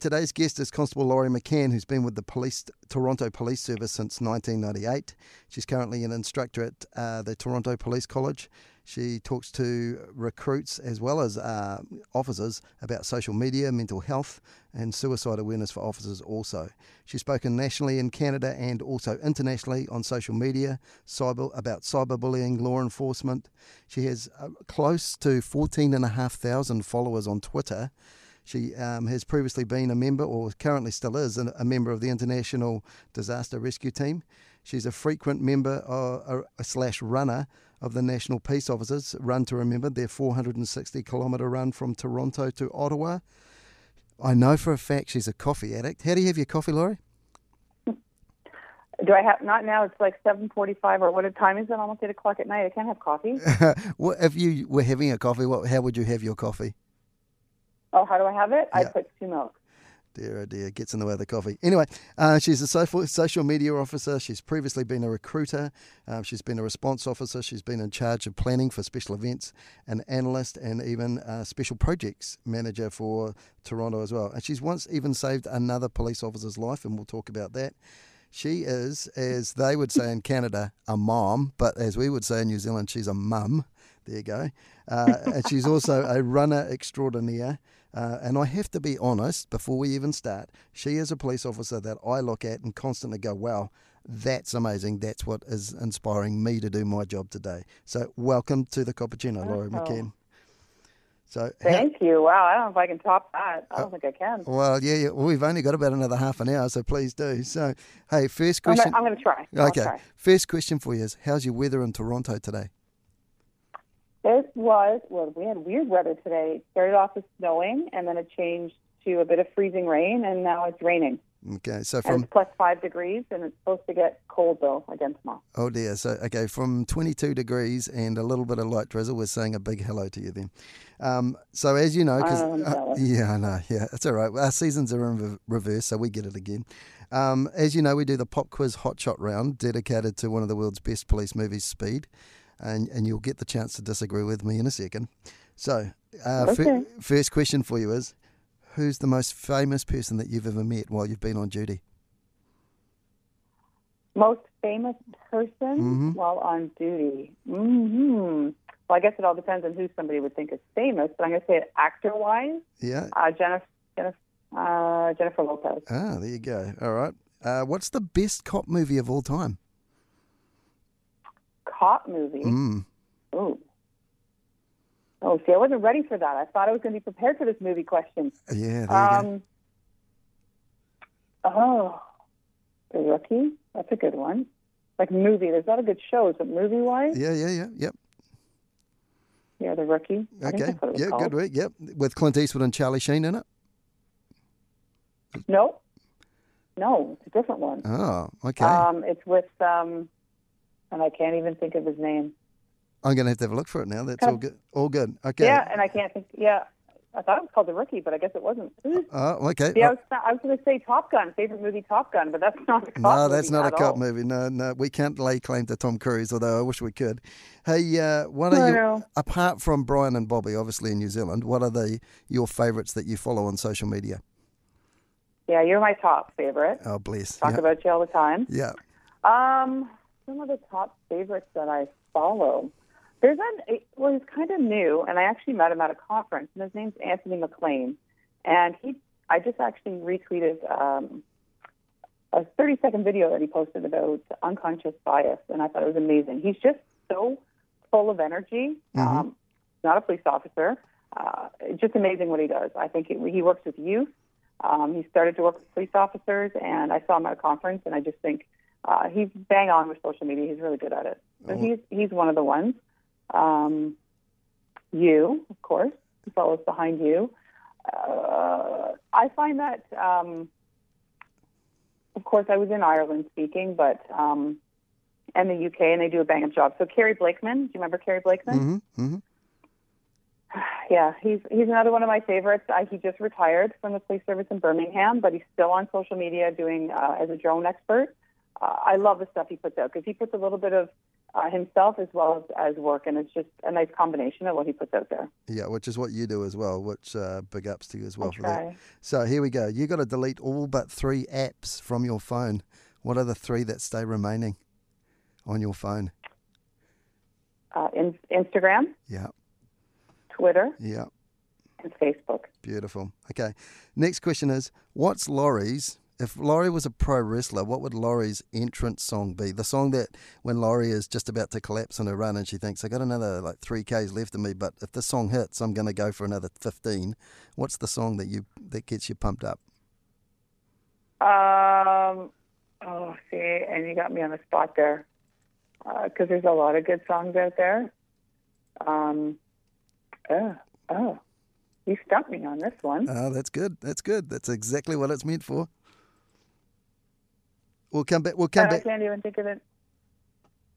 Today's guest is Constable Laurie McCann, who's been with the police Toronto Police Service since 1998. She's currently an instructor at uh, the Toronto Police College. She talks to recruits as well as uh, officers about social media, mental health, and suicide awareness for officers also. She's spoken nationally in Canada and also internationally on social media, cyber about cyberbullying, law enforcement. She has uh, close to 14,500 followers on Twitter. She um, has previously been a member, or currently still is, a member of the International Disaster Rescue Team. She's a frequent member uh, slash runner of the National Peace Officers Run to Remember, their 460 kilometre run from Toronto to Ottawa. I know for a fact she's a coffee addict. How do you have your coffee, Laurie? Do I have not now? It's like seven forty-five, or what time is it? Almost eight o'clock at night. I can't have coffee. well, if you were having a coffee, what? How would you have your coffee? Oh, how do I have it? Yeah. I put two milk. Dear, oh dear, gets in the way of the coffee. Anyway, uh, she's a social, media officer. She's previously been a recruiter. Um, she's been a response officer. She's been in charge of planning for special events, an analyst, and even a special projects manager for Toronto as well. And she's once even saved another police officer's life, and we'll talk about that. She is, as they would say in Canada, a mom, but as we would say in New Zealand, she's a mum. There you go. Uh, and she's also a runner extraordinaire. Uh, and I have to be honest before we even start, she is a police officer that I look at and constantly go, wow, that's amazing. That's what is inspiring me to do my job today. So, welcome to the Cappuccino, Laurie oh. McCann. So thank ha- you. Wow, I don't know if I can top that. I don't uh, think I can. Well, yeah, yeah, we've only got about another half an hour, so please do. So, hey, first question. I'm going to try. Okay, try. first question for you is: How's your weather in Toronto today? It was, well, we had weird weather today. It started off with snowing, and then it changed to a bit of freezing rain, and now it's raining. Okay, so from plus five degrees, and it's supposed to get cold though again tomorrow. Oh dear. So okay, from twenty-two degrees and a little bit of light drizzle, we're saying a big hello to you then. Um, so as you know, because uh, yeah, I know, yeah, it's all right. Our seasons are in reverse, so we get it again. Um, as you know, we do the pop quiz hot shot round dedicated to one of the world's best police movies, Speed and, and you'll get the chance to disagree with me in a second. So, uh, okay. first question for you is Who's the most famous person that you've ever met while you've been on duty? Most famous person mm-hmm. while on duty? Mm-hmm. Well, I guess it all depends on who somebody would think is famous, but I'm going to say it actor wise. Yeah. Uh, Jennifer, Jennifer, uh, Jennifer Lopez. Ah, there you go. All right. Uh, what's the best cop movie of all time? Cop movie. Mm. Oh. Oh, see, I wasn't ready for that. I thought I was going to be prepared for this movie question. Yeah. um, Oh, The Rookie. That's a good one. Like movie. There's a lot of good shows, but movie wise. Yeah, yeah, yeah, yep. Yeah, The Rookie. Okay. Yeah, called. good. Way. Yep, with Clint Eastwood and Charlie Sheen in it. No, no, it's a different one. Oh, okay. Um, it's with um, and I can't even think of his name. I'm going to have to have a look for it now. That's all good. All good. Okay. Yeah, and I can't think. Yeah, I thought it was called The Rookie, but I guess it wasn't. Oh, okay. Yeah, I was, was going to say Top Gun, favorite movie Top Gun, but that's not a cop No, that's not a cop all. movie. No, no, we can't lay claim to Tom Cruise, although I wish we could. Hey, uh, what are you, apart from Brian and Bobby, obviously in New Zealand, what are the your favourites that you follow on social media? Yeah, you're my top favorite. Oh, bless. Talk about you all the time. Yeah. Um, some of the top favorites that I follow. There's an well, he's kind of new, and I actually met him at a conference, and his name's Anthony McLean, and he I just actually retweeted um, a 30 second video that he posted about unconscious bias, and I thought it was amazing. He's just so full of energy. Mm-hmm. Um, not a police officer. Uh, just amazing what he does. I think it, he works with youth. Um, he started to work with police officers, and I saw him at a conference, and I just think uh, he's bang on with social media. He's really good at it. So oh. he's he's one of the ones. Um, you, of course, follows behind you. Uh, I find that, um, of course, I was in Ireland speaking, but um, and the UK, and they do a bang up job. So Kerry Blakeman, do you remember Kerry Blakeman? Mm-hmm, mm-hmm. Yeah, he's he's another one of my favorites. Uh, he just retired from the police service in Birmingham, but he's still on social media doing uh, as a drone expert. Uh, I love the stuff he puts out because he puts a little bit of uh, himself as well as, as work, and it's just a nice combination of what he puts out there. Yeah, which is what you do as well, which uh, big ups to you as well I for that. So here we go. You got to delete all but three apps from your phone. What are the three that stay remaining on your phone? Uh, in, Instagram, Yeah, Twitter, yeah, and Facebook. beautiful. Okay, next question is what's Laurie's? If Laurie was a pro wrestler, what would Laurie's entrance song be? The song that when Laurie is just about to collapse on her run and she thinks, I got another like three Ks left of me, but if this song hits, I'm going to go for another 15. What's the song that you that gets you pumped up? Um, oh, see, and you got me on the spot there because there's a lot of good songs out there. Um, oh, oh, you stumped me on this one. Oh, that's good. That's good. That's exactly what it's meant for. We'll come back. We'll come And I can't even think of it.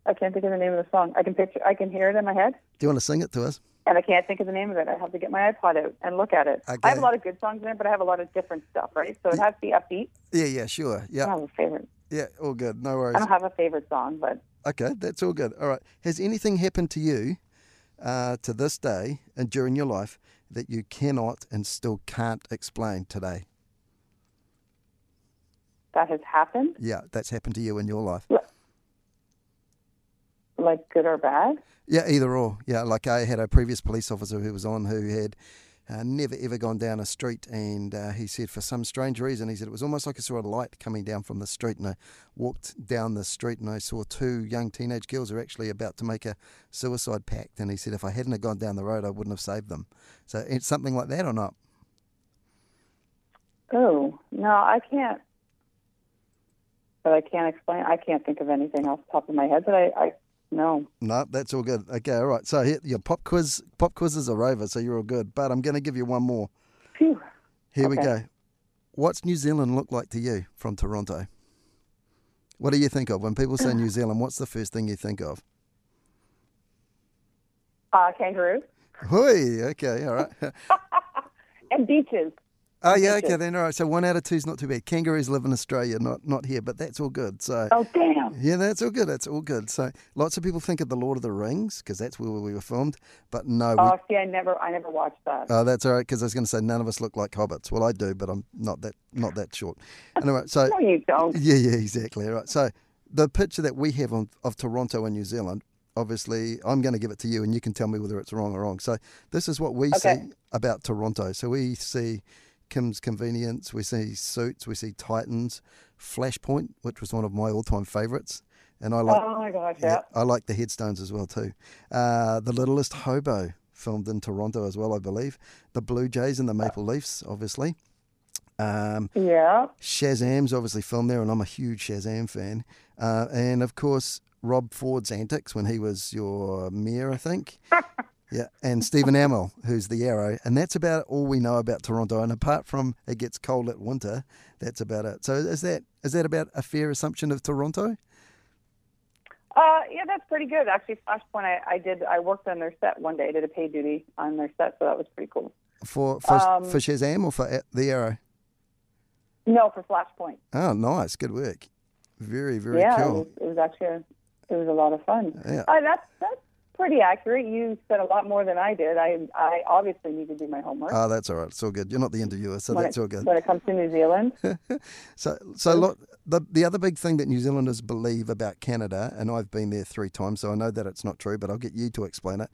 I can't think of the name of the song. I can picture. I can hear it in my head, Do you want to sing it to us? and I can't think of the name of it. I have to get my iPod out and look at it. I have a lot of good songs in it, but I have a lot of different stuff, right? So it has to be upbeat. Yeah, yeah, sure. I Yeah, don't have a favorite. yeah, all good. No worries. I don't have a favorite song, but Okay, that's all good. All right. Has anything happened to you uh, to this day and during your life that you cannot and still can't explain today? That has happened, Yeah, that's happened to you in your life. like good or bad. Yeah, either or. Yeah, like I had a previous police officer who was on who had uh, never ever gone down a street, and uh, he said for some strange reason, he said it was almost like I saw a light coming down from the street, and I walked down the street and I saw two young teenage girls who were actually about to make a suicide pact, and he said if I hadn't have gone down the road, I wouldn't have saved them. So it's something like that or not? Oh no, I can't. But I can't explain. I can't think of anything off the top of my head. But I, I no. No, that's all good. Okay, all right. So here, your pop quiz, pop quizzes are over, so you're all good. But I'm going to give you one more. Phew. Here we go. What's New Zealand look like to you from Toronto? What do you think of when people say New Zealand? What's the first thing you think of? Uh, kangaroos Hoi, okay, all right. and beaches. Oh yeah, okay then. All right. So one out of two is not too bad. Kangaroos live in Australia, not not here, but that's all good. So Oh damn. yeah, that's all good. That's all good. So lots of people think of the Lord of the Rings because that's where we were filmed, but no. We, Oh, see, I never, I never watched that. Oh, that's all right. Because I was going to say none of us look like hobbits. Well, I do, but I'm not that not that short. Anyway, so no, you don't. yeah, yeah, exactly. All right. So the picture that we have on, of Toronto and New Zealand, obviously, I'm going to give it to you, and you can tell me whether it's wrong or wrong. So this is what we Okay. see about Toronto. So we see Kim's Convenience, we see Suits, we see Titans, Flashpoint, which was one of my all-time favourites, and I like. oh my gosh, Yeah, yeah. I like the headstones as well too. Uh, the Littlest Hobo filmed in Toronto as well, I believe. The Blue Jays and the Maple Leafs, obviously. Um, Yeah. Shazam's obviously filmed there, and I'm a huge Shazam fan. Uh, and of course, Rob Ford's antics when he was your mayor, I think. yeah, and Stephen Amell, who's the Arrow, and that's about all we know about Toronto. And apart from it gets cold at winter, that's about it. So is that is that about a fair assumption of Toronto? Uh, yeah, that's pretty good. Actually, Flashpoint, I, I did. I worked on their set one day. I did a pay duty on their set, so that was pretty cool. For for, Um, for Shazam or for the Arrow? No, for Flashpoint. Oh, nice, good work. Very very yeah, it cool. was, it was actually a, it was a lot of fun. Yeah. Uh, that's that's pretty accurate. You said a lot more than I did. I I obviously need to do my homework Oh, that's all right. It's all good. You're not the interviewer, so when that's it, all good. when it comes to New Zealand. So, so lot, the the other big thing that New Zealanders believe about Canada, and I've been there three times, so I know that it's not true, but I'll get you to explain it.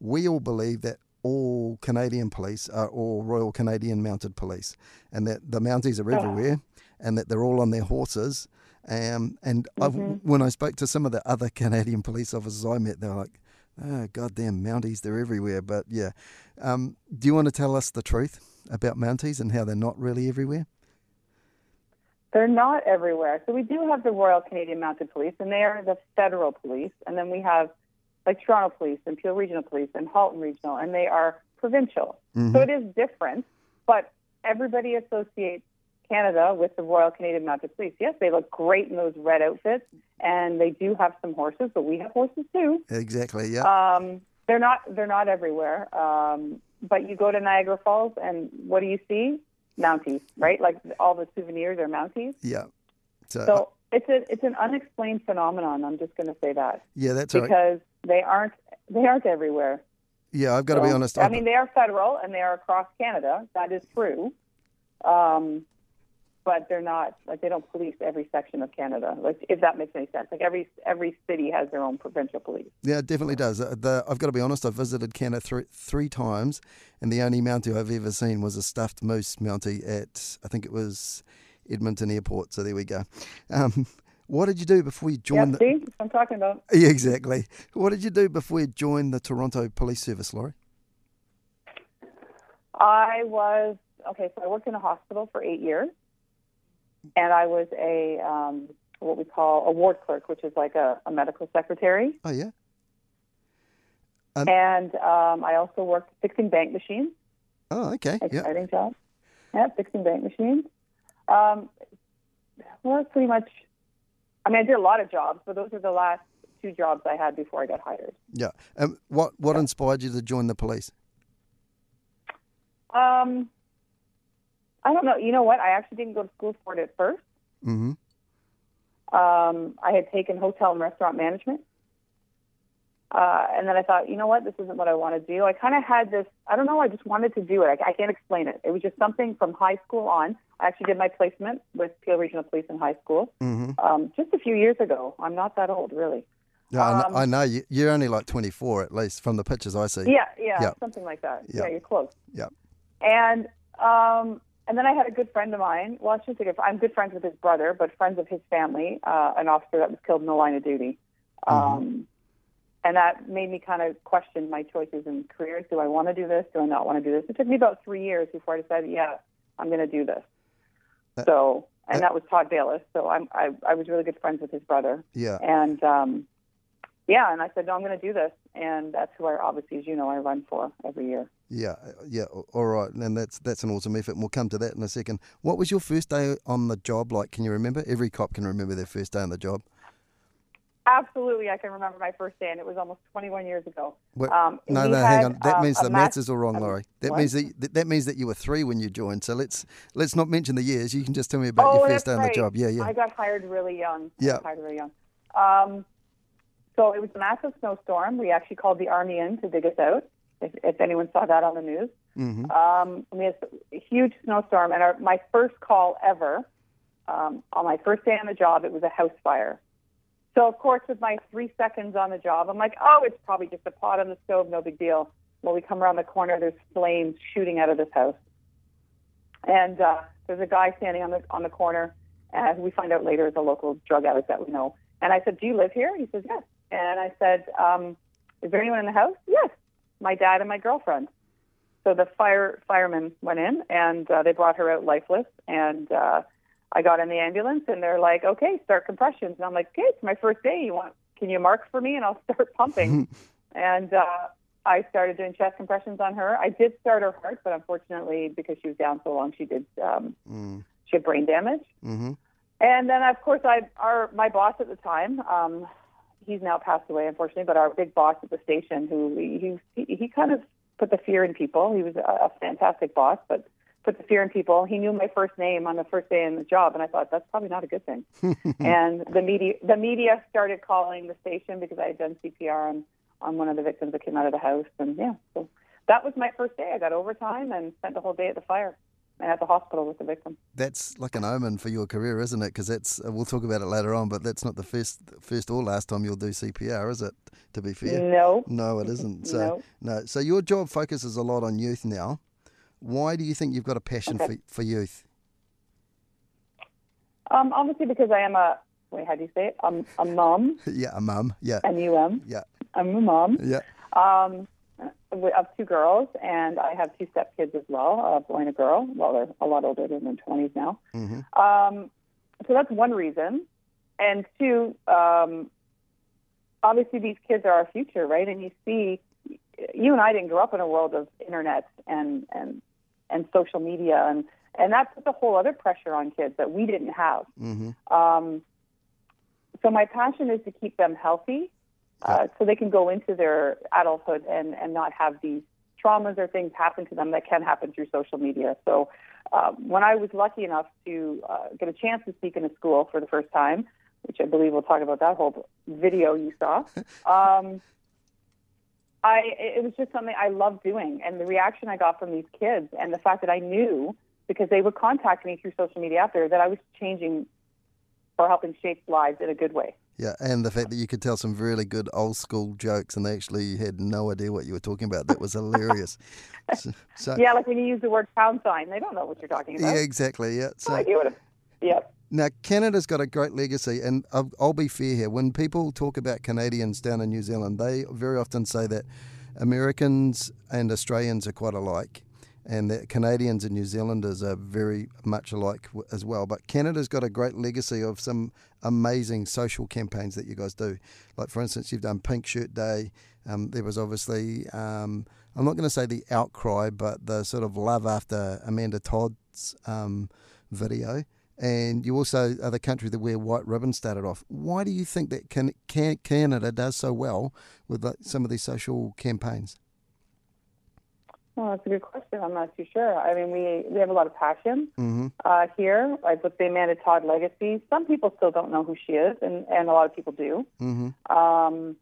We all believe that all Canadian police are all Royal Canadian Mounted Police, and that the Mounties are everywhere, and that they're all on their horses. Um, and I've, when I spoke to some of the other Canadian police officers I met, they were like, "Oh, goddamn Mounties, they're everywhere." But yeah, um, do you want to tell us the truth about Mounties and how they're not really everywhere? They're not everywhere. So we do have the Royal Canadian Mounted Police, and they are the federal police. And then we have like Toronto Police and Peel Regional Police and Halton Regional, and they are provincial. So it is different, but everybody associates Canada with the Royal Canadian Mounted Police. Yes, they look great in those red outfits, and they do have some horses, but we have horses too. Exactly. Yeah. Um, they're not they're not everywhere. Um, but you go to Niagara Falls, and what do you see? Mounties, right? Like all the souvenirs are Mounties. Yeah. So, So It's a it's an unexplained phenomenon. I'm just going to say that Yeah, that's all right. because they aren't they aren't everywhere. Yeah, I've got to be honest. I mean, they are federal and they are across Canada. That is true. Um, but they're not like they don't police every section of Canada. Like if that makes any sense. Like every every city has their own provincial police. Yeah, it definitely does. Uh, The, I've got to be honest. I've visited Canada three, three times, and the only Mountie I've ever seen was a stuffed moose Mountie at I think it was Edmonton Airport. So there we go. Um, what did you do before you Yeah, joined? the, see, That's I'm talking about. yeah, exactly. What did you do before you joined the Toronto Police Service, Laurie? I was okay. So I worked in a hospital for eight years, and I was a um, what we call a ward clerk, which is like a, a medical secretary. Oh yeah. Um, And um, I also worked fixing bank machines. Oh okay. Yeah. exciting job. Yeah, fixing bank machines. Um, well, that's pretty much. I mean, I did a lot of jobs, but those are the last two jobs I had before I got hired. Yeah. Um, what what inspired you to join the police? Um, I don't know. You know what? I actually didn't go to school for it at first. Mm-hmm. Um, I had taken hotel and restaurant management. Uh, and then I thought, you know what, this isn't what I want to do. I kind of had this, I don't know, I just wanted to do it. I, I can't explain it. It was just something from high school on. I actually did my placement with Peel Regional Police in high school Mm-hmm. um, just a few years ago. I'm not that old, really. Yeah, I, Um, know, I know you, you're only like 24 at least from the pictures I see. Yeah, yeah, Yeah. something like that. Yeah. Yeah, you're close. Yeah. And um, and then I had a good friend of mine. Well, I shouldn't say good. I'm good friends with his brother, but friends of his family. Uh, an officer that was killed in the line of duty. Um, and that made me kind of question my choices in careers. Do I want to do this? Do I not want to do this? It took me about three years before I decided, yeah, I'm going to do this. That- so, and that- that was Todd Baylis. So I'm, I, I was really good friends with his brother. Yeah. And um, yeah, and I said, no, I'm going to do this. And that's who I obviously, as you know, I run for every year. Yeah, uh, yeah, all right, and that's that's an awesome effort. And we'll come to that in a second. What was your first day on the job like? Can you remember? Every cop can remember their first day on the job. Absolutely, I can remember my first day, and it was almost 21 years ago. What- Um, no, no, hang on. That um, means the math- maths is all wrong, Laurie. That what? means that, that means that you were three when you joined. So let's let's not mention the years. You can just tell me about oh, your first day on right. the job. Yeah, yeah. I got hired really young. Yeah. hired really young. Um, so it was a massive snowstorm. We actually called the army in to dig us out. If, if anyone saw that on the news, hmm um, we had a huge snowstorm, and our, my first call ever um, on my first day on the job, it was a house fire. So of course, with my three seconds on the job, I'm like, oh, it's probably just a pot on the stove, no big deal. Well, we come around the corner, there's flames shooting out of this house, and uh, there's a guy standing on the on the corner, and we find out later is a local drug addict that we know. And I said, do you live here? He says, yes. And I said, um, is there anyone in the house? Yes, my dad and my girlfriend. So the fire firemen went in and uh, they brought her out lifeless. And uh, I got in the ambulance and they're like, "Okay, start compressions." And I'm like, "Okay, it's my first day. You want? Can you mark for me and I'll start pumping?" and uh, I started doing chest compressions on her. I did start her heart, but unfortunately, because she was down so long, she did um, Mm, she had brain damage. hmm And then, of course, I our my boss at the time, um, he's now passed away, unfortunately. But our big boss at the station, who he he, he kind of put the fear in people. He was a, a fantastic boss, but put the fear in people. He knew my first name on the first day in the job, and I thought that's probably not a good thing. and the media the media started calling the station because I had done CPR on on one of the victims that came out of the house, and yeah, so that was my first day. I got overtime and spent the whole day at the fire and at the hospital with the victim. That's like an omen for your career, isn't it? Because that's uh, we'll talk about it later on, but that's not the first first or last time you'll do CPR, is it? To be fair. No, No, it isn't. So No. no. So your job focuses a lot on youth now. Why do you think you've got a passion Okay. for for youth? Um, obviously, because I am a wait, how do you say it? I'm a mum. yeah, a mum. Yeah, M U M. yeah, I'm a mum. yeah. um, of two girls, and I have two stepkids as well, a boy and a girl. Well, they're a lot older; they're in their twenties now. hmm Um, so that's one reason, and two, um, obviously these kids are our future, right? And you see, you and I didn't grow up in a world of internet and and and social media, and and that puts a whole other pressure on kids that we didn't have. hmm Um, so my passion is to keep them healthy, uh, so they can go into their adulthood and and not have these traumas or things happen to them that can happen through social media. So um, when I was lucky enough to uh, get a chance to speak in a school for the first time, which I believe we'll talk about that whole video you saw. Um, I it was just something I loved doing, and the reaction I got from these kids, and the fact that I knew because they would contact me through social media after that I was changing or helping shape lives in a good way. Yeah, and the fact that you could tell some really good old school jokes and they actually had no idea what you were talking about. That was hilarious. so, so, yeah, like when you use the word pound sign, they don't know what you're talking about. Yeah, exactly. Yeah. So, like Yep. Now, Canada's got a great legacy, and I'll, I'll be fair here. When people talk about Canadians down in New Zealand, they very often say that Americans and Australians are quite alike and that Canadians and New Zealanders are very much alike as well. But Canada's got a great legacy of some amazing social campaigns that you guys do. Like, for instance, you've done Pink Shirt Day. Um, there was obviously, um, I'm not going to say the outcry, but the sort of love after Amanda Todd's um, video. And you also are the country that where White Ribbon started off. Why do you think that can, can Canada does so well with some of these social campaigns? Well, that's a good question. I'm not too sure. I mean, we we have a lot of passion mm-hmm. uh, here. Like with the Amanda Todd legacy, some people still don't know who she is, and and a lot of people do. Mm-hmm. Um,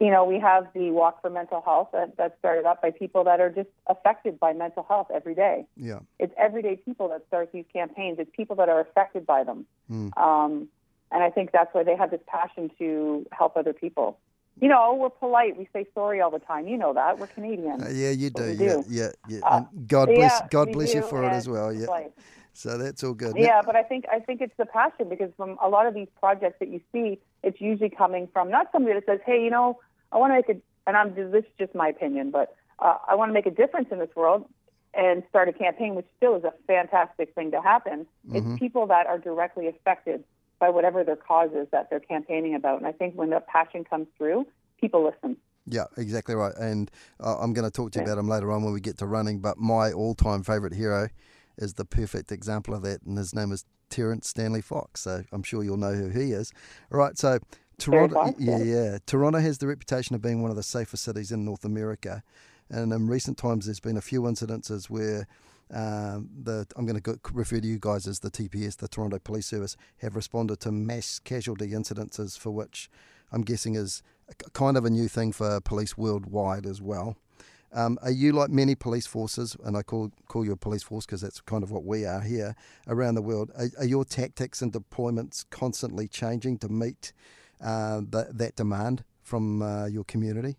you know, we have the Walk for Mental Health that, that started up by people that are just affected by mental health every day. Yeah, it's everyday people that start these campaigns. It's people that are affected by them, mm. um, and I think that's why they have this passion to help other people you know, we're polite. We say sorry all the time. You know that. We're Canadian. Uh, yeah, you do. do. Yeah, yeah, yeah. Uh, God bless. Yeah, God bless you for it as well. Yeah. Polite. So that's all good. Yeah, but I think I think it's the passion because from a lot of these projects that you see, it's usually coming from not somebody that says, "Hey, you know, I want to make a," and I'm this is just my opinion, but uh, I want to make a difference in this world and start a campaign, which still is a fantastic thing to happen. Mm-hmm. It's people that are directly affected by whatever their cause is that they're campaigning about, and I think when the passion comes through, people listen. Yeah, exactly right. And uh, I'm going to talk to you about him later on when we get to running. But my all-time favourite hero is the perfect example of that, and his name is Terence Stanley Fox. So I'm sure you'll know who he is. All right, so Toronto, yeah, yeah, Toronto has the reputation of being one of the safest cities in North America, and in recent times there's been a few incidences where. Um, the I'm going to refer to you guys as the TPS, the Toronto Police Service, have responded to mass casualty incidences for which I'm guessing is kind of a new thing for police worldwide as well. Um, are you like many police forces, and I call call you a police force because that's kind of what we are here around the world? Are, are your tactics and deployments constantly changing to meet uh, the, that demand from uh, your community?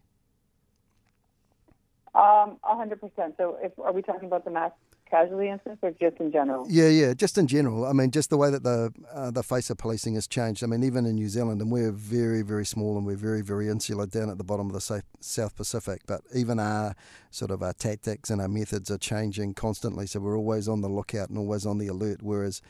Um, hundred percent. So, if are we talking about the mass casualty incidents or just in general? Yeah, yeah, just in general. I mean, just the way that the uh, the face of policing has changed. I mean, even in New Zealand, and we're very, very small and we're very, very insular down at the bottom of the South Pacific. But even our sort of our tactics and our methods are changing constantly. So we're always on the lookout and always on the alert. Whereas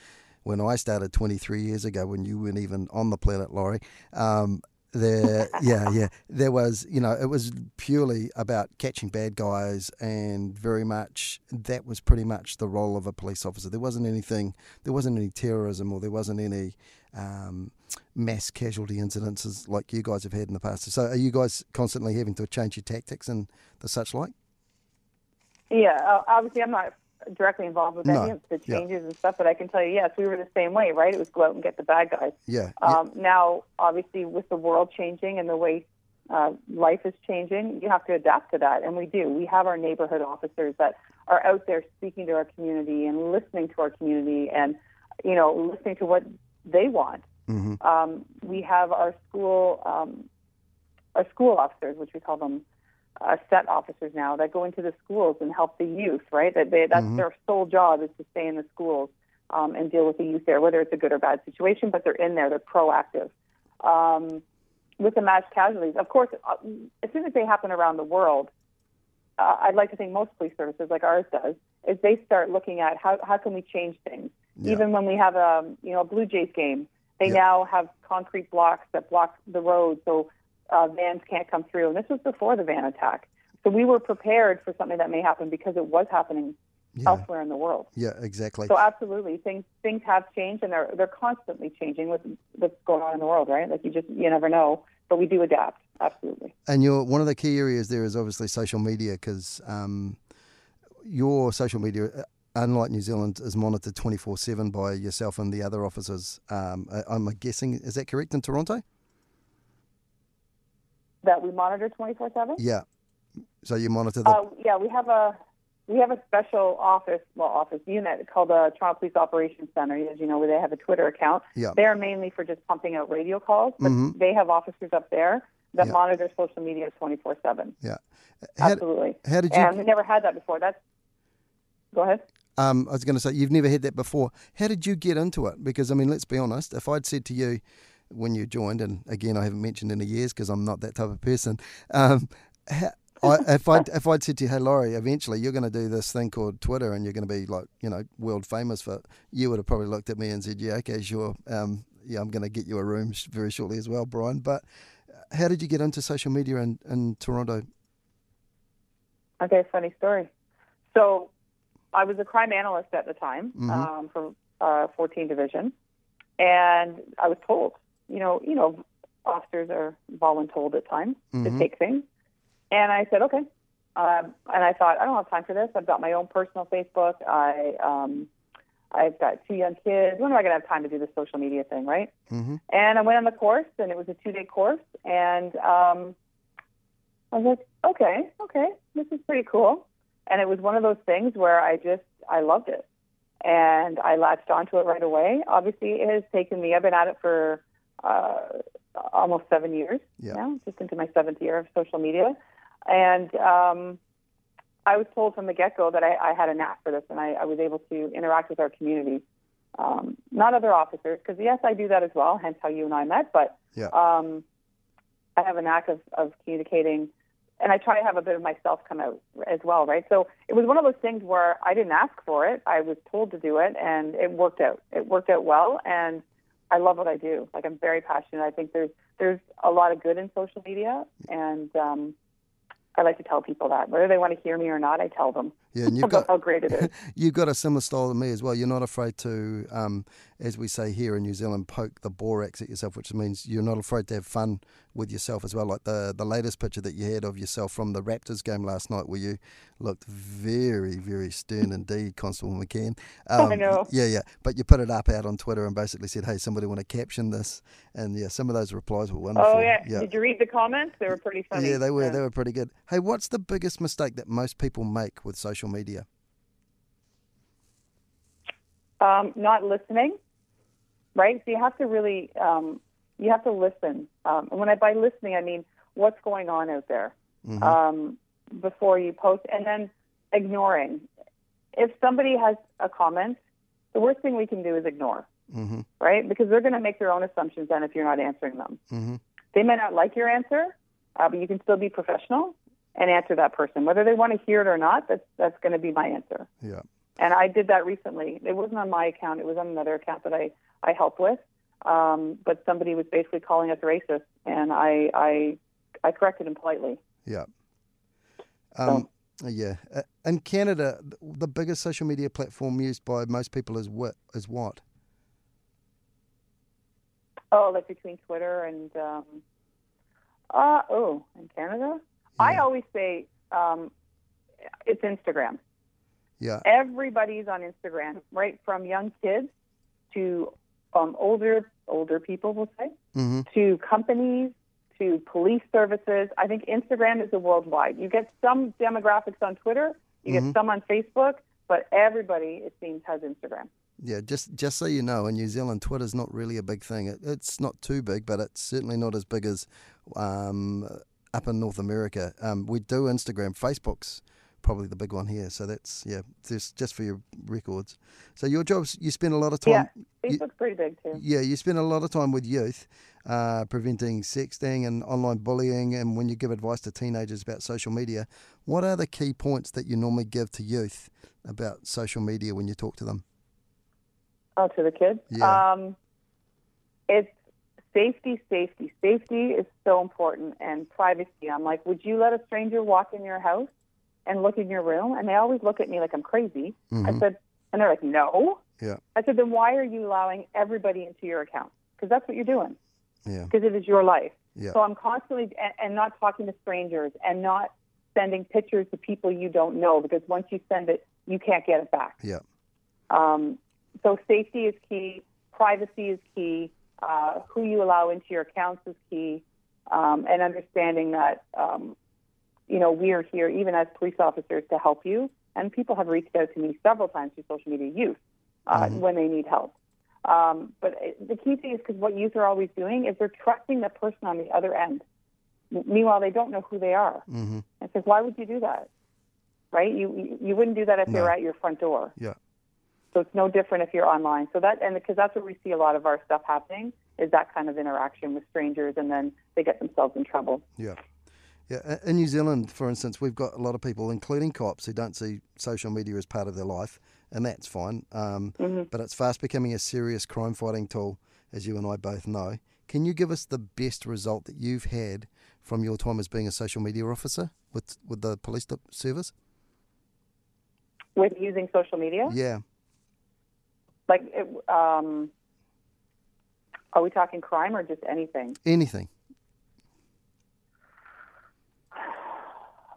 when I started 23 years ago, when you weren't even on the planet, Laurie, um, there yeah yeah. There was you know it was purely about catching bad guys and very much that was pretty much the role of a police officer. There wasn't anything there wasn't any terrorism or there wasn't any um, mass casualty incidences like you guys have had in the past. So are you guys constantly having to change your tactics and the such like? Yeah obviously i'm not directly involved with any of the changes yeah. and stuff, but I can tell you, yes, we were the same way, right? It was go out and get the bad guys. Yeah. Um, yeah. Now, obviously, with the world changing and the way uh, life is changing, you have to adapt to that, and we do. We have our neighborhood officers that are out there speaking to our community and listening to our community, and you know, listening to what they want. Mm-hmm. Um, we have our school, um, our school officers, which we call them uh, set officers now that go into the schools and help the youth, right? That they, that's mm-hmm. their sole job is to stay in the schools um, and deal with the youth there, whether it's a good or bad situation, but they're in there, they're proactive. Um, with the mass casualties, of course, uh, as soon as they happen around the world, uh, I'd like to think most police services, like ours does, is they start looking at how, how can we change things. Yeah. Even when we have a you know a Blue Jays game, they Yeah. now have concrete blocks that block the road, so uh, vans can't come through. And this was before the van attack. So we were prepared for something that may happen because it was happening Yeah. elsewhere in the world. Yeah, exactly. So absolutely, things things have changed, and they're they're constantly changing with what's going on in the world, right? Like you just you never know, but we do adapt. Absolutely. And your one of the key areas there is obviously social media because um, your social media unlike New Zealand, is monitored 24 7 by yourself and the other officers. Um, I- I'm guessing, is that correct in Toronto? That we monitor 24 7? Yeah. So you monitor the. Uh, yeah, we have a we have a special office, well, office unit called the Toronto Police Operations Center. As you know, where they have a Twitter account. Yeah. They are mainly for just pumping out radio calls, but Mhm. they have officers up there that Yeah. monitor social media 24 seven. yeah. How, Absolutely. how did you. And we never had that before. That's go ahead. Um, I was going to say, you've never had that before. How did you get into it? Because, I mean, let's be honest, if I'd said to you when you joined, and again, I haven't mentioned in a years because I'm not that type of person, um, ha- I, if, I'd, if I'd said to you, hey, Laurie, eventually you're going to do this thing called Twitter and you're going to be like, you know, world famous for it, you would have probably looked at me and said, yeah, okay, sure. Um, yeah, I'm going to get you a room very shortly as well, Brian. But uh, how did you get into social media in, in Toronto? Okay, funny story. So, I was a crime analyst at the time Mhm. um, for uh, 14 Division, and I was told, you know, you know, officers are voluntold at times Mhm. to take things, and I said, okay. Um, and I thought, I don't have time for this. I've got my own personal Facebook. I um, I've got two young kids. When am I going to have time to do the social media thing, right? hmm And I went on the course, and it was a two day course. And um, I was like, okay, okay, this is pretty cool. And it was one of those things where I just, I loved it. And I latched onto it right away. Obviously, it has taken me, I've been at it for uh, almost seven years Yeah. now, just into my seventh year of social media. And um, I was told from the get go that I, I had a knack for this and I, I was able to interact with our community um, not other officers, because yes, I do that as well. Hence how you and I met. But Yeah. um, I have a knack of, of communicating, and I try to have a bit of myself come out as well, right? So it was one of those things where I didn't ask for it. I was told to do it, and it worked out. It worked out well, and I love what I do. Like I'm very passionate. I think there's there's a lot of good in social media, and um, I like to tell people that whether they want to hear me or not, I tell them Yeah, and you've got how great it is. You've got a similar style to me as well. You're not afraid to, um, as we say here in New Zealand, poke the borax at yourself, which means you're not afraid to have fun with yourself as well. Like the the latest picture that you had of yourself from the Raptors game last night, where you looked very, very stern indeed, Constable McCann. Um, I know. Yeah, yeah. But you put it up out on Twitter and basically said, "Hey, somebody want to caption this?" And yeah, some of those replies were wonderful. Oh yeah. yeah. Did you read the comments? They were pretty funny. Yeah, they were. Yeah. They were pretty good. Hey, what's the biggest mistake that most people make with social media? um, not listening, right? So you have to really, um, you have to listen. Um, and when I by listening, I mean what's going on out there Mhm. um, before you post, and then ignoring. If somebody has a comment, the worst thing we can do is ignore, Mhm. right? Because they're going to make their own assumptions then if you're not answering them. Mhm. They may not like your answer, uh, but you can still be professional and answer that person, whether they want to hear it or not. That's that's going to be my answer. Yeah. And I did that recently. It wasn't on my account. It was on another account that I, I help with. Um, but somebody was basically calling us racist, and I, I, I corrected him politely. Yeah. Um, yeah. Uh, In Canada, the biggest social media platform used by most people is what? Is what? Oh, like between Twitter and, um, uh, oh, in Canada? I always say um, it's Instagram. Yeah. Everybody's on Instagram, right? From young kids to um, older older people, we'll say. hmm to companies, to police services. I think Instagram is a worldwide. You get some demographics on Twitter, you Mhm. get some on Facebook, but everybody, it seems, has Instagram. Yeah. Just just so you know, in New Zealand, Twitter's not really a big thing. It, it's not too big, but it's certainly not as big as um, up in North America. Um, we do Instagram. Facebook's probably the big one here. So that's yeah. Just just for your records. So your jobs, you spend a lot of time. Yeah, you- Facebook's pretty big too. Yeah, you spend a lot of time with youth, uh, preventing sexting and online bullying. And when you give advice to teenagers about social media, what are the key points that you normally give to youth about social media when you talk to them? Oh, to the kids. Yeah. Um, it's safety, safety, safety is so important, and privacy. I'm like, would you let a stranger walk in your house and look in your room? And they always look at me like I'm crazy. I Mhm. said, and they're like, no. Yeah. I said, then why are you allowing everybody into your account? Because that's what you're doing. Yeah, Because it is your life. yeah, So I'm constantly and, and not talking to strangers and not sending pictures to people you don't know because once you send it, you can't get it back. Yeah. Um, so safety is key, privacy is key, uh, who you allow into your accounts is key, um, and understanding that um, you know we are here even as police officers to help you. And people have reached out to me several times through social media, youth, uh, Mhm. when they need help. Um, but it- the key thing is because what youth are always doing is they're trusting the person on the other end. M- Meanwhile, they don't know who they are. Mm-hmm. And says, why would you do that? Right? You you- wouldn't do that if they No. were at your front door. Yeah. So it's no different if you're online. So that and because that's where we see a lot of our stuff happening is that kind of interaction with strangers, and then they get themselves in trouble. Yeah. Yeah. In New Zealand, for instance, we've got a lot of people, including cops, who don't see social media as part of their life, and that's fine. Um, hmm But it's fast becoming a serious crime fighting tool, as you and I both know. Can you give us the best result that you've had from your time as being a social media officer with with the police service? With using social media, Yeah. Like, it, um, are we talking crime or just anything? Anything.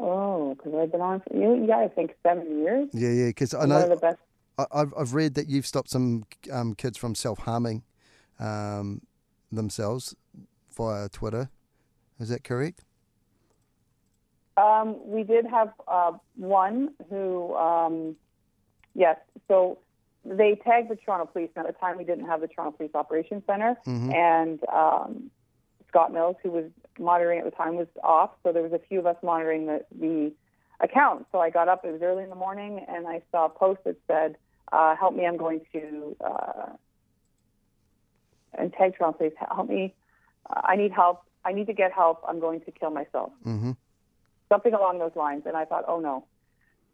Oh, because I've been on for you. You got to think seven years. Yeah, yeah. Because I know One of the best. I, I've I've read that you've stopped some um, kids from self harming um, themselves via Twitter. Is that correct? Um, we did have uh, one who, um, yes. So they tagged the Toronto Police. And at the time, we didn't have the Toronto Police Operations Center, Mm-hmm. and um, Scott Mills, who was monitoring at the time, was off. So there was a few of us monitoring the, the account. So I got up. It was early in the morning, and I saw a post that said, uh, "Help me! I'm going to." Uh, and tag Toronto Police. Help me! Uh, I need help. I need to get help. I'm going to kill myself Mm-hmm. something along those lines. And I thought, oh no.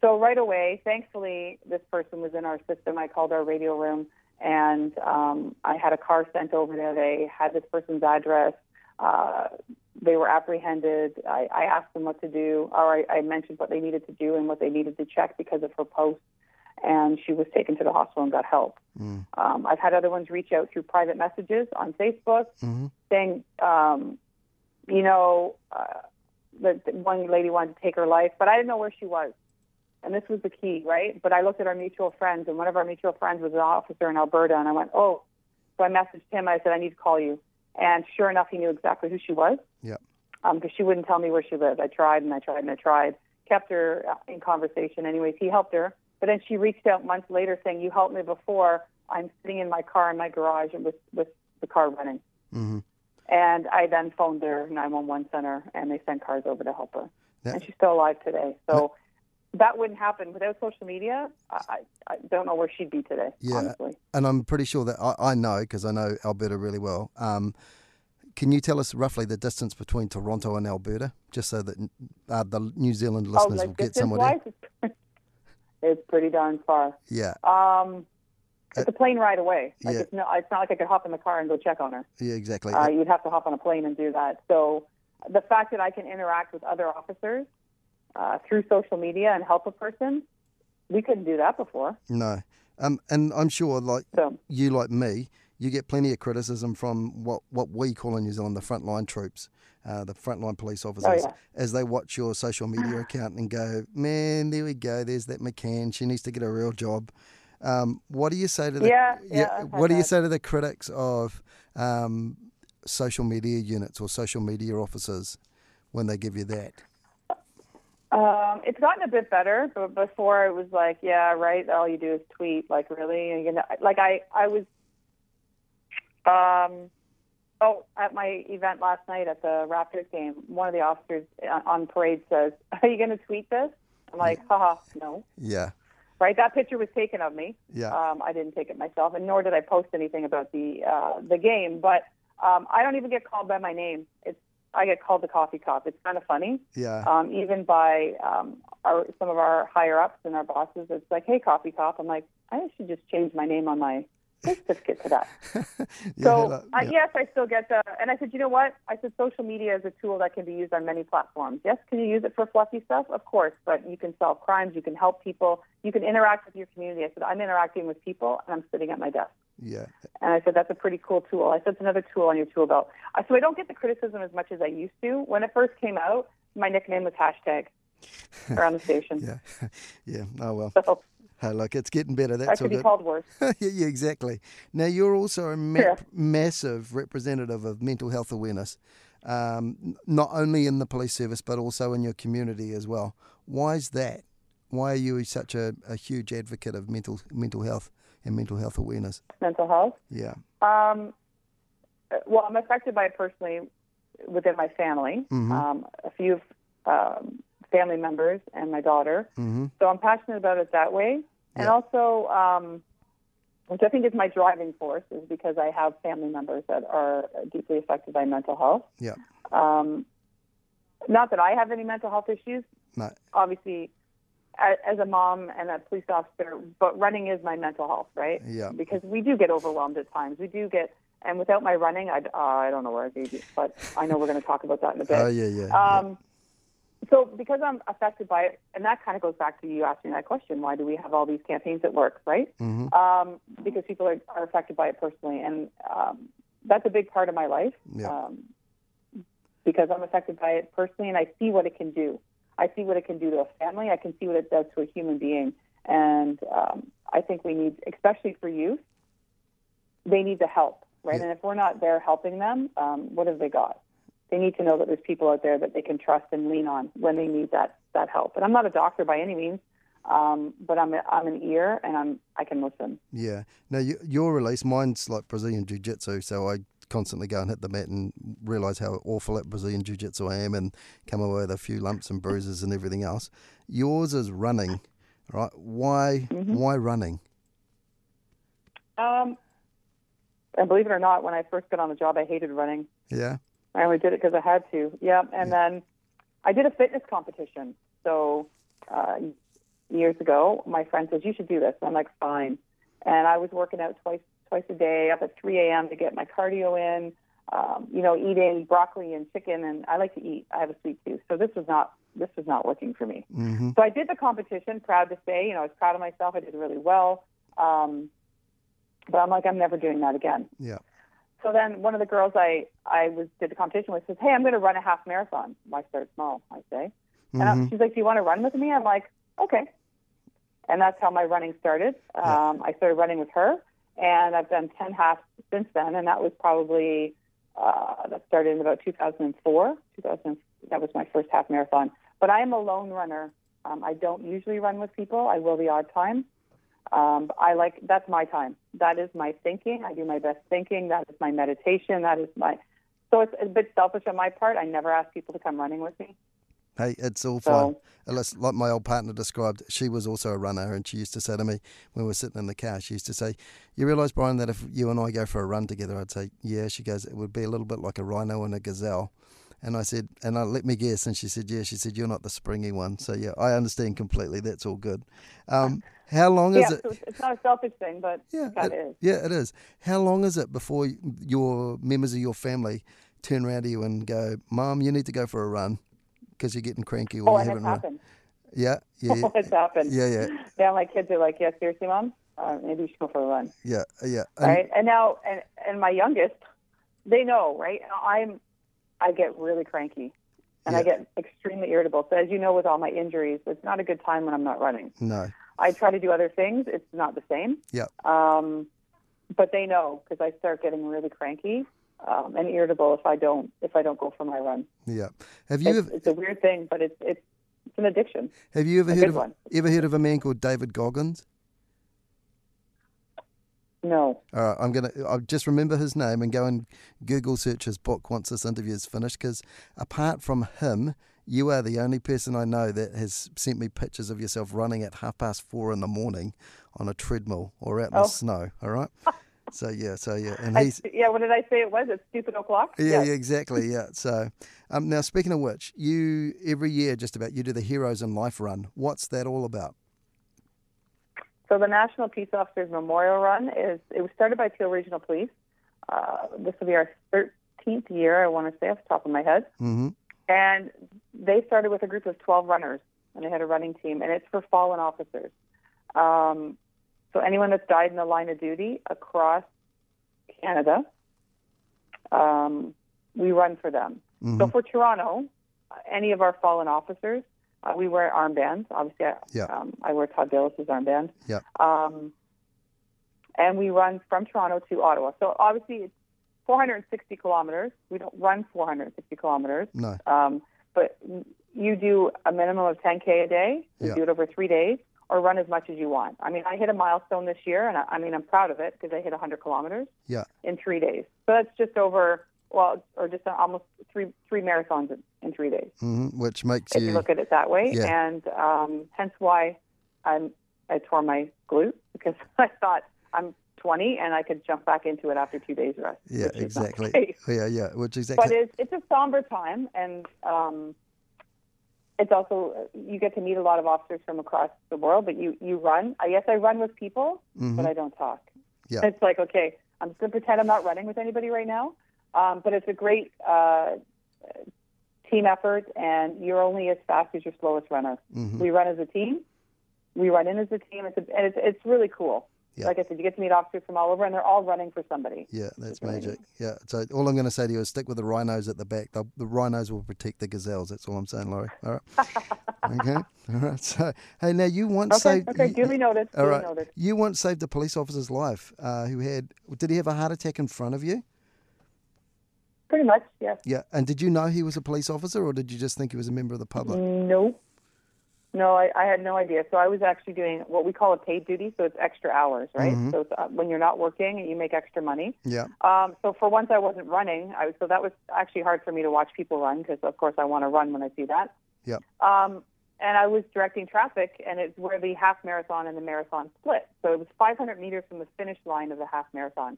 So right away, thankfully, this person was in our system. I called our radio room and um, I had a car sent over there. They had this person's address. Uh, they were apprehended. I, I asked them what to do, or I, I mentioned what they needed to do and what they needed to check because of her post. And she was taken to the hospital and got help. Mm. Um, I've had other ones reach out through private messages on Facebook Mm-hmm. saying, um, you know, uh, that that one lady wanted to take her life, but I didn't know where she was. And this was the key, right? But I looked at our mutual friends, and one of our mutual friends was an officer in Alberta, and I went, oh. So I messaged him. I said, I need to call you. And sure enough, he knew exactly who she was. Yeah. Um, because she wouldn't tell me where she lived. I tried and I tried and I tried. Kept her uh, in conversation. Anyways, he helped her. But then she reached out months later saying, "You helped me before. I'm sitting in my car in my garage and with with the car running." Mm-hmm. And I then phoned their 911 center, and they sent cars over to help her. And she's still alive today. So that wouldn't happen without social media. I, I don't know where she'd be today, Yeah. honestly. And I'm pretty sure that I, I know because I know Alberta really well. Um, can you tell us roughly the distance between Toronto and Alberta, just so that uh, the New Zealand listeners oh, will get somewhere? it's, it's pretty darn far. Yeah, Um, it's Uh, a plane ride away. Like yeah. it's not. It's not like I could hop in the car and go check on her. yeah, exactly. Uh, you'd have to hop on a plane and do that. So the fact that I can interact with other officers uh, through social media and help a person, we couldn't do that before. no, um, and I'm sure, like So you, like me, you get plenty of criticism from what, what we call in New Zealand the frontline troops, uh, the frontline police officers, Oh, yeah. as they watch your social media account and go, "Man, there we go. There's that McCann. She needs to get a real job." Um, what do you say to the Yeah, yeah, what do you say to the critics of um, social media units or social media officers when they give you that? Um, it's gotten a bit better, but before it was like, yeah, right. All you do is tweet. Like, really? You know, like I, I was, um, oh, at my event last night at the Raptors game, one of the officers on parade says, "Are you going to tweet this?" I'm like, haha, no. Yeah, Right, that picture was taken of me. yeah, Um, I didn't take it myself, and nor did I post anything about the uh, the game. But um, I don't even get called by my name. It's I get called the coffee cop. It's kind of funny yeah, um, even by um, our, some of our higher ups and our bosses. It's like, hey, coffee cop. I'm like, I should just change my name on my certificate to that. yeah, so uh, yeah. yes, I still get the. And I said, you know what? I said, social media is a tool that can be used on many platforms. Yes, can you use it for fluffy stuff? Of course, but you can solve crimes. You can help people. You can interact with your community. I said, I'm interacting with people, and I'm sitting at my desk. Yeah, And I said, that's a pretty cool tool. I said, it's another tool on your tool belt. So I don't get the criticism as much as I used to. When it first came out, my nickname was hashtag. around the station. yeah, yeah. Oh well. So Hey, look, it's getting better. that That's could all be good. called worse. yeah, yeah, exactly. Now you're also a ma- Yeah. massive representative of mental health awareness, um, not only in the police service but also in your community as well. Why is that? Why are you such a, a huge advocate of mental mental health and mental health awareness? Mental health. Yeah. Um, well, I'm affected by it personally within my family. Mhm. Um, a few um, family members and my daughter. Mm-hmm. So I'm passionate about it that way. And Yeah. also, um, which I think is my driving force, is because I have family members that are deeply affected by mental health. Yeah. Um, not that I have any mental health issues. No. Obviously, as a mom and a police officer, but running is my mental health, right? Yeah. Because we do get overwhelmed at times. We do get, and without my running, I, uh, I don't know where I'd be, but I know we're going to talk about that in a bit. Oh yeah, yeah. yeah. Um, so because I'm affected by it, and that kind of goes back to you asking that question: Why do we have all these campaigns at work, right? Mhm. Um, because people are, are affected by it personally, and um, that's a big part of my life. Yeah. Um, because I'm affected by it personally, and I see what it can do. I see what it can do to a family. I can see what it does to a human being, and um, I think we need, especially for youth, they need the help, right? Yeah. And if we're not there helping them, um, what have they got? They need to know that there's people out there that they can trust and lean on when they need that that help. And I'm not a doctor by any means, um, but I'm a, I'm an ear and I'm I can listen. Yeah. Now you, your release, mine's like Brazilian Jiu Jitsu, so I constantly go and hit the mat and realise how awful at Brazilian Jiu Jitsu I am and come away with a few lumps and bruises and everything else. Yours is running, right? Why Mm-hmm. why running? Um, and believe it or not, when I first got on the job, I hated running. Yeah. I only did it because I had to. Yeah, and then I did a fitness competition. So uh, years ago, my friend says you should do this. I'm like, fine. And I was working out twice twice a day, up at 3 a.m. to get my cardio in. Um, you know, eating broccoli and chicken, and I like to eat. I have a sweet tooth, so this was not this was not working for me. Mm-hmm. So I did the competition. Proud to say, you know, I was proud of myself. I did really well. Um, but I'm like, I'm never doing that again. Yeah. So then one of the girls I, I was did the competition with says, Hey, I'm going to run a half marathon. I start small, I say. And Mhm. I, she's like, Do you want to run with me? I'm like, Okay. And that's how my running started. Yeah. Um, I started running with her, and I've done 10 halves since then. And that was probably, uh, that started in about 2004. 2000, that was my first half marathon. But I am a lone runner. Um, I don't usually run with people. I will the odd time. Um, I like that's my time. That is my thinking. I do my best thinking. That is my meditation. That is my. So it's a bit selfish on my part. I never ask people to come running with me. Hey, it's all So- fine. Unless, like my old partner described, she was also a runner, and she used to say to me when we were sitting in the car, she used to say, "You realise, Brian, that if you and I go for a run together, I'd say, yeah." She goes, "It would be a little bit like a rhino and a gazelle." And I said, and I let me guess, and she said, "Yeah." She said, "You're not the springy one." So yeah, I understand completely. That's all good. Um, how long is it? so it's, not a selfish thing, but Yeah, it kind it- of is. Yeah, it is. How long is it before your members of your family turn around to you and go, "Mom, you need to go for a run because you're getting cranky or Oh, you haven't run"? happened. Yeah, yeah, yeah, Oh, it's happened. yeah, yeah, Yeah, my kids are like, yeah, seriously, mom, uh, maybe you should go for a run, yeah, yeah. And- right? And now, and and my youngest, they know, right? I'm, I get really cranky, and I get extremely irritable. So as you know, with all my injuries, it's not a good time when I'm not running. No, I try to do other things. It's not the same. Yeah. Um, but they know because I start getting really cranky um, and irritable if I don't if I don't go for my run. yeah. Have you It's, ever, it's a weird thing, but it's it's it's an addiction. have you ever a heard of one. ever heard of a man called David Goggins? No. All right, I'm gonna. I'll just remember his name and go and Google search his book once this interview is finished. Because apart from him, you are the only person I know that has sent me pictures of yourself running at half past four in the morning on a treadmill or out in Oh. the snow. All right. So yeah, so yeah, and I, yeah. What did I say? It was it's stupid o'clock. yeah, Yes. yeah, exactly, yeah. So um, now speaking of which, you every year just about you do the Heroes in Life run. What's that all about? So the National Peace Officers Memorial Run is it was started by Peel Regional Police. Uh, this will be our 13th year, I want to say off the top of my head. Mm-hmm. And they started with a group of 12 runners, and they had a running team, and it's for fallen officers. Um, so anyone that's died in the line of duty across Canada, um, we run for them. Mm-hmm. So for Toronto, any of our fallen officers, Uh, we wear armbands. Obviously, I, Yeah. um, I wear Todd Baylis's armband. Yeah. Um, and we run from Toronto to Ottawa. So obviously, it's 460 kilometers. We don't run 460 kilometers, No. um, but you do a minimum of 10k a day. You Yeah. do it over three days, or run as much as you want. I mean, I hit a milestone this year, and I, I mean, I'm proud of it because I hit 100 kilometers Yeah. in three days. So that's just over, well, or just almost three three marathons in, in three days hmm Which makes if you you. look at it that way. Yeah. And um, hence why I'm, I tore my glute because I thought I'm 20 and I could jump back into it after two days rest. Yeah, which is not exactly. Yeah, yeah. Which exactly. But it's, it's a somber time, and um, it's also you get to meet a lot of officers from across the world. But you you run. I guess I run with people, Mhm. but I don't talk. Yeah. It's like okay, I'm just gonna pretend I'm not running with anybody right now. Um, but it's a great uh, team effort, and you're only as fast as your slowest runner. Mhm. We run as a team. We run in as a team. It's a, and it's it's really cool. Yeah. Like I said, you get to meet officers from all over, and they're all running for somebody. Yeah, that's magic. Yeah. So all I'm going to say to you is stick with the rhinos at the back. The, the rhinos will protect the gazelles. That's all I'm saying, Laurie. All right. okay. All right. So hey, now you once Okay, saved. okay, you- duly noted. all Duly noted. You once saved a police officer's life uh, who had. Did he have a heart attack in front of you? Pretty much, yes. Yeah. And did you know he was a police officer, or did you just think he was a member of the public? Nope. No, I, I had no idea. So I was actually doing what we call a paid duty, so it's extra hours, right? Mhm. So uh, when you're not working, you make extra money. Yeah. Um, so for once, I wasn't running. I was, so that was actually hard for me to watch people run because, of course, I want to run when I see that. Yep. Um, and I was directing traffic, and it's where the half marathon and the marathon split. So it was 500 meters from the finish line of the half marathon.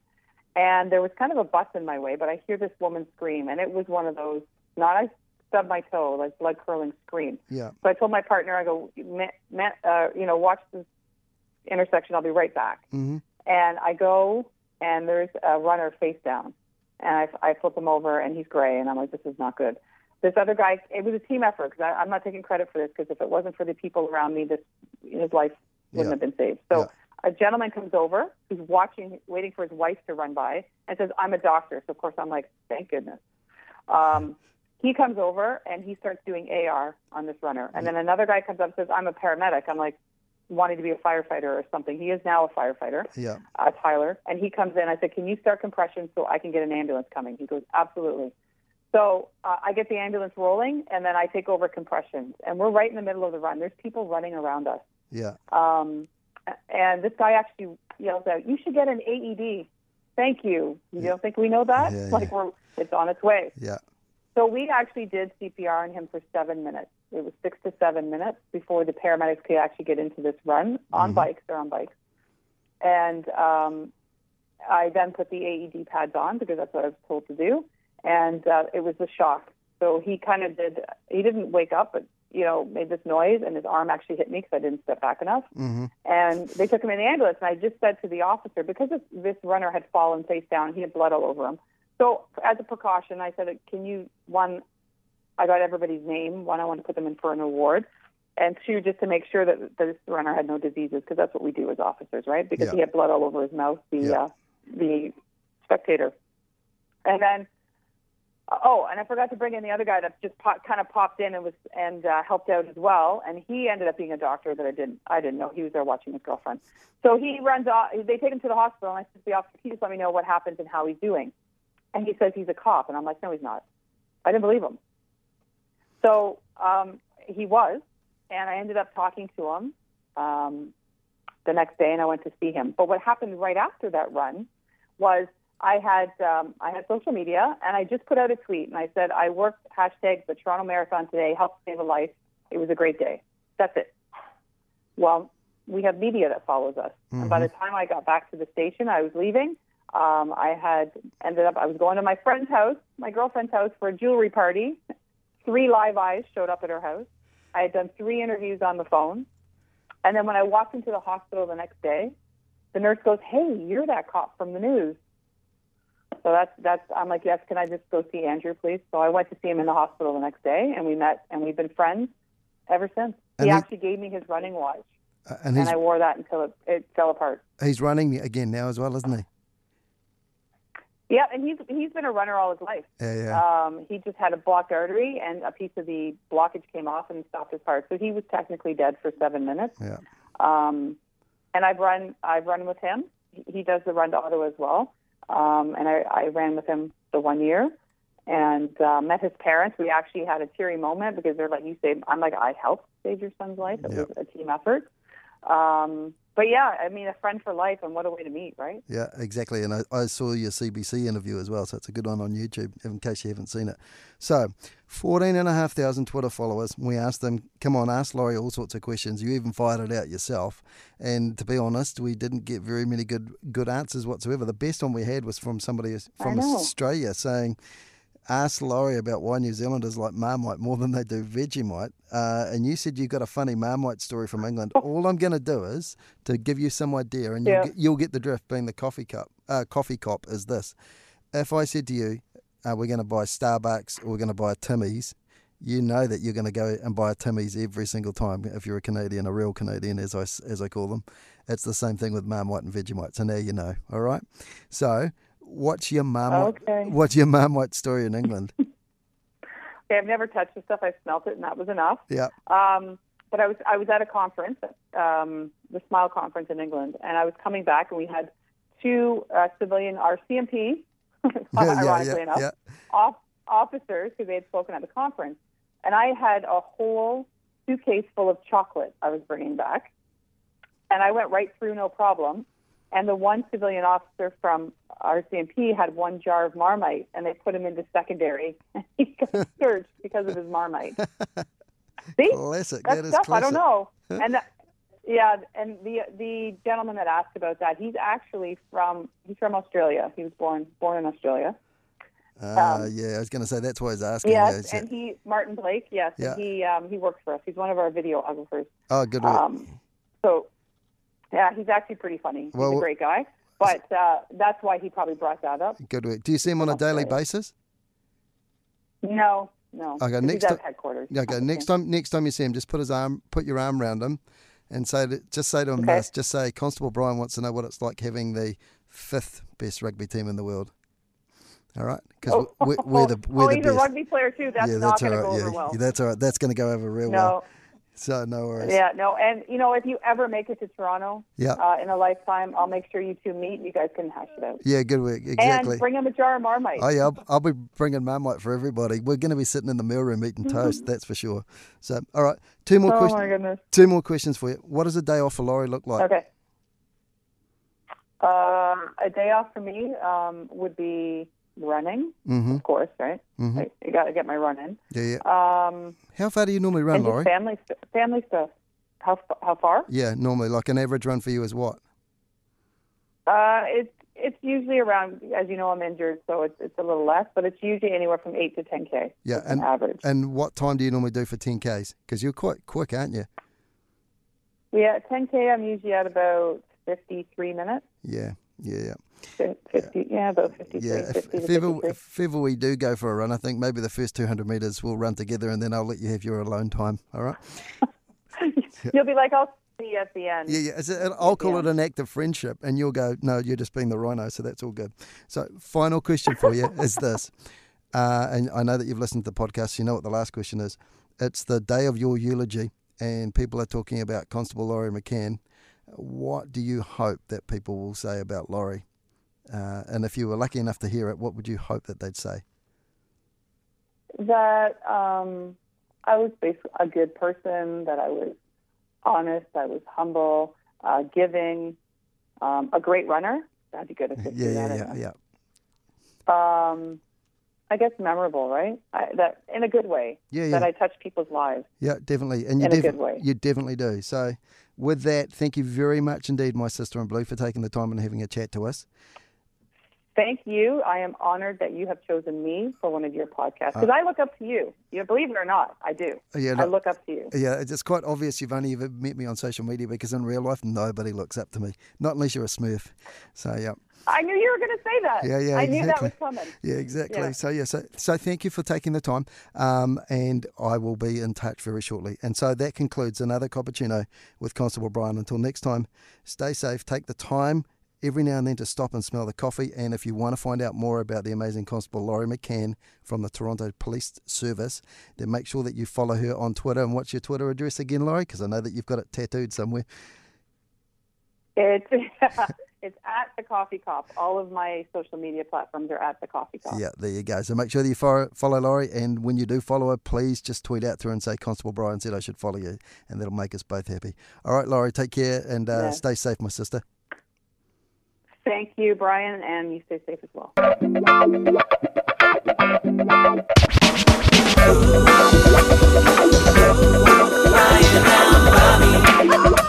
And there was kind of a bus in my way, but I hear this woman scream, and it was one of those, not I stubbed my toe, like blood curdling scream. Yeah. So I told my partner, I go, "Ma- ma- uh, you know, watch this intersection. I'll be right back. hmm And I go, and there's a runner face down, and I, I flip him over, and he's gray, and I'm like, this is not good. This other guy, it was a team effort because I'm not taking credit for this because if it wasn't for the people around me, this his life wouldn't Yeah. have been saved. So Yeah. a gentleman comes over, who's watching, waiting for his wife to run by, and says, "I'm a doctor." So of course I'm like, "Thank goodness." Um, he comes over and he starts doing AR on this runner, and then another guy comes up and says, "I'm a paramedic." I'm like, wanting to be a firefighter or something. He is now a firefighter Yeah. uh, Tyler, and he comes in. I said, "Can you start compression so I can get an ambulance coming?" He goes, "Absolutely." So uh, I get the ambulance rolling, and then I take over compressions, and we're right in the middle of the run. There's people running around us, Yeah. um, and this guy actually yells out, "You should get an AED." Thank you. You Yeah. don't think we know that? Yeah, like we're it's on its way. Yeah. So we actually did CPR on him for seven minutes. It was six to seven minutes before the paramedics could actually get into this run on Mhm. bikes. They're on bikes. And um, I then put the AED pads on because that's what I was told to do. And uh, it was a shock. So he kind of did, he didn't wake up, but, you know, made this noise and his arm actually hit me because I didn't step back enough. hmm And they took him in the ambulance. And I just said to the officer, because this, this runner had fallen face down, he had blood all over him. So as a precaution, I said, can you, one, I got everybody's name. One, I want to put them in for an award. And two, just to make sure that this runner had no diseases, because that's what we do as officers, right? Because Yeah. he had blood all over his mouth, the, Yeah. uh, the spectator. And then, oh, and I forgot to bring in the other guy that just pop, kind of popped in and was and uh, helped out as well. And he ended up being a doctor that I didn't I didn't know. He was there watching his girlfriend. So he runs off. They take him to the hospital, and I said to the officer, "Can you just let me know what happens and how he's doing?" And he says he's a cop, and I'm like, "No, he's not." I didn't believe him. So um, he was, and I ended up talking to him um, the next day, and I went to see him. But what happened right after that run was I had um, I had social media, and I just put out a tweet, and I said I worked hashtag the Toronto Marathon today, helped save a life. It was a great day. That's it. Well, we have media that follows us, and by the time I got back to the station, I was leaving. Um, I had ended up I was going to my friend's house, my girlfriend's house, for a jewelry party. Three live eyes showed up at her house. I had done three interviews on the phone, and then when I walked into the hospital the next day, the nurse goes, "Hey, you're that cop from the news." So that's that's I'm like, yes, can I just go see Andrew, please? So I went to see him in the hospital the next day, and we met, and we've been friends ever since. And he he- actually gave me his running watch, Uh, and and I wore that until it, it fell apart. he's running again now as well, isn't he? Yeah, and he's he's been a runner all his life. Yeah, yeah. Um, he just had a blocked artery, and a piece of the blockage came off and stopped his heart. So he was technically dead for seven minutes. yeah. Um, and I've run I've run with him. He- does the run to Ottawa as well. Um, and I, I ran with him the one year and uh, met his parents. We actually had a teary moment because they're like, "You saved." I'm like, "I helped save your son's life." It was a team effort. Um, but yeah, I mean, a friend for life, and what a way to meet, right? Yeah, exactly. And I, I saw your CBC interview as well, so it's a good one on YouTube in case you haven't seen it. So, 14,500 Twitter followers. We asked them, come on, ask Laurie all sorts of questions. You even fired it out yourself. And to be honest, we didn't get very many good good answers whatsoever. The best one we had was from somebody from. Australia saying, ask Laurie about why New Zealanders like Marmite more than they do Vegemite. Uh, and you said you got a funny Marmite story from England. All I'm going to do is to give you some idea, and you'll, Yeah. get, you'll get the drift. Being the coffee cup, uh, coffee cop is this: if I said to you, uh, "We're going to buy Starbucks or we're going to buy a Timmy's," you know that you're going to go and buy a Timmy's every single time. If you're a Canadian, a real Canadian, as I as I call them, it's the same thing with Marmite and Vegemite. So now you know. All right. So. What's your Marmite? Okay. What's your What story in England? Okay, I've never touched the stuff. I smelt it, and that was enough. yeah. Um, but I was I was at a conference, um, the Smile conference in England, and I was coming back, and we had two uh, civilian RCMP, ironically enough, yeah. off, officers because they had spoken at the conference, and I had a whole suitcase full of chocolate I was bringing back, and I went right through no problem. And the one civilian officer from RCMP had one jar of Marmite, and they put him into secondary, he got searched because of his Marmite. See, Classic. that that stuff classic. I don't know. And that, yeah, and the the gentleman that asked about that, he's actually from he's from Australia. He was born born in Australia. Uh, Um, yeah, I was going to say that's why he's asking. Yes, yeah, and he Martin Blake. Yes, Yeah. he um, he works for us. He's one of our videographers. oh, good. Um, so yeah, he's actually pretty funny. He's Well- a great guy. But uh, that's why he probably brought that up. good work. Do you see him on a daily basis? No, no. Okay, next he's at headquarters. Okay, next time, next time you see him, just put his arm, put your arm around him, and say, to, just say to him Okay. this. Just say, Constable Brian wants to know what it's like having the fifth best rugby team in the world. All right, because Oh, we're, we're the we're oh, the he's best. a rugby player too. That's yeah, not that's going to go yeah, over well. that's all right. That's going to go over real no. well. So no worries. Yeah, no, and you know, if you ever make it to Toronto Yeah. uh, in a lifetime, I'll make sure you two meet. and You guys can hash it out. Yeah, good work. Exactly. And bring him a jar of Marmite. Oh yeah, I'll, I'll be bringing Marmite for everybody. We're going to be sitting in the meal room eating toast, that's for sure. So, all right, two more oh questions. my goodness. Two more questions for you. What does a day off for Laurie look like? Okay. Uh, a day off for me um, would be running, Mm-hmm. of course, right? Mhm. I, you got to get my run in. Yeah, yeah. Um, How far do you normally run, Laurie? family family stuff. How how far? Yeah, normally, like an average run for you is what? Uh, it's it's usually around. As you know, I'm injured, so it's it's a little less, but it's usually anywhere from eight to ten k. Yeah, and an average. and what time do you normally do for 10Ks? Because you're quite quick, aren't you? Yeah, 10K, I'm usually at about 53 minutes. Yeah, yeah, yeah. Fif- 50, yeah, about 53, Yeah, if, 50 if, ever, if ever we do go for a run, I think maybe the first 200 metres we'll run together and then I'll let you have your alone time, all right? You'll be like, I'll see you at the end. Yeah, yeah. I'll call Yeah. it an act of friendship, and you'll go, no, you're just being the rhino, so that's all good. So, final question for you is this, uh, and I know that you've listened to the podcast, so you know what the last question is. It's the day of your eulogy, and people are talking about Constable Laurie McCann. What do you hope that people will say about Laurie? Uh, and if you were lucky enough to hear it, what would you hope that they'd say? That um, I was basically a good person, that I was honest, I was humble, uh, giving, um, a great runner. That'd be good if Yeah, yeah, yeah, yeah. Um, I guess memorable, right? I, that in a good way. Yeah, yeah. That I touch people's lives. Yeah, definitely, and you In a good way. you definitely do. So, with that, thank you very much indeed, my sister in blue, for taking the time and having a chat to us. Thank you. I am honored that you have chosen me for one of your podcasts because I look up to you. You believe it or not, I do. Uh, Yeah, I look up to you. Yeah, it's quite obvious you've only ever met me on social media because in real life nobody looks up to me, not unless you're a Smurf. So yeah, I knew you were going to say that. Yeah, yeah, I knew that exactly. was coming. yeah, exactly. Yeah. So yeah, so so thank you for taking the time, um, and I will be in touch very shortly. And so that concludes another cappuccino with Constable Brian. Until next time, stay safe, take the time every now and then to stop and smell the coffee. And if you want to find out more about the amazing Constable Laurie McCann from the Toronto Police Service, then make sure that you follow her on Twitter. And what's your Twitter address again, Laurie? Because I know that you've got it tattooed somewhere. It's it's at the Coffee Cop. All of my social media platforms are at the Coffee Cop. Yeah, there you go. So make sure that you follow, follow Laurie, and when you do follow her, please just tweet out to her and say Constable Brian said I should follow you, and that'll make us both happy. All right, Laurie, take care and uh, Yeah. stay safe, my sister. Thank you, Brian, and you stay safe as well. Ooh, ooh, ooh,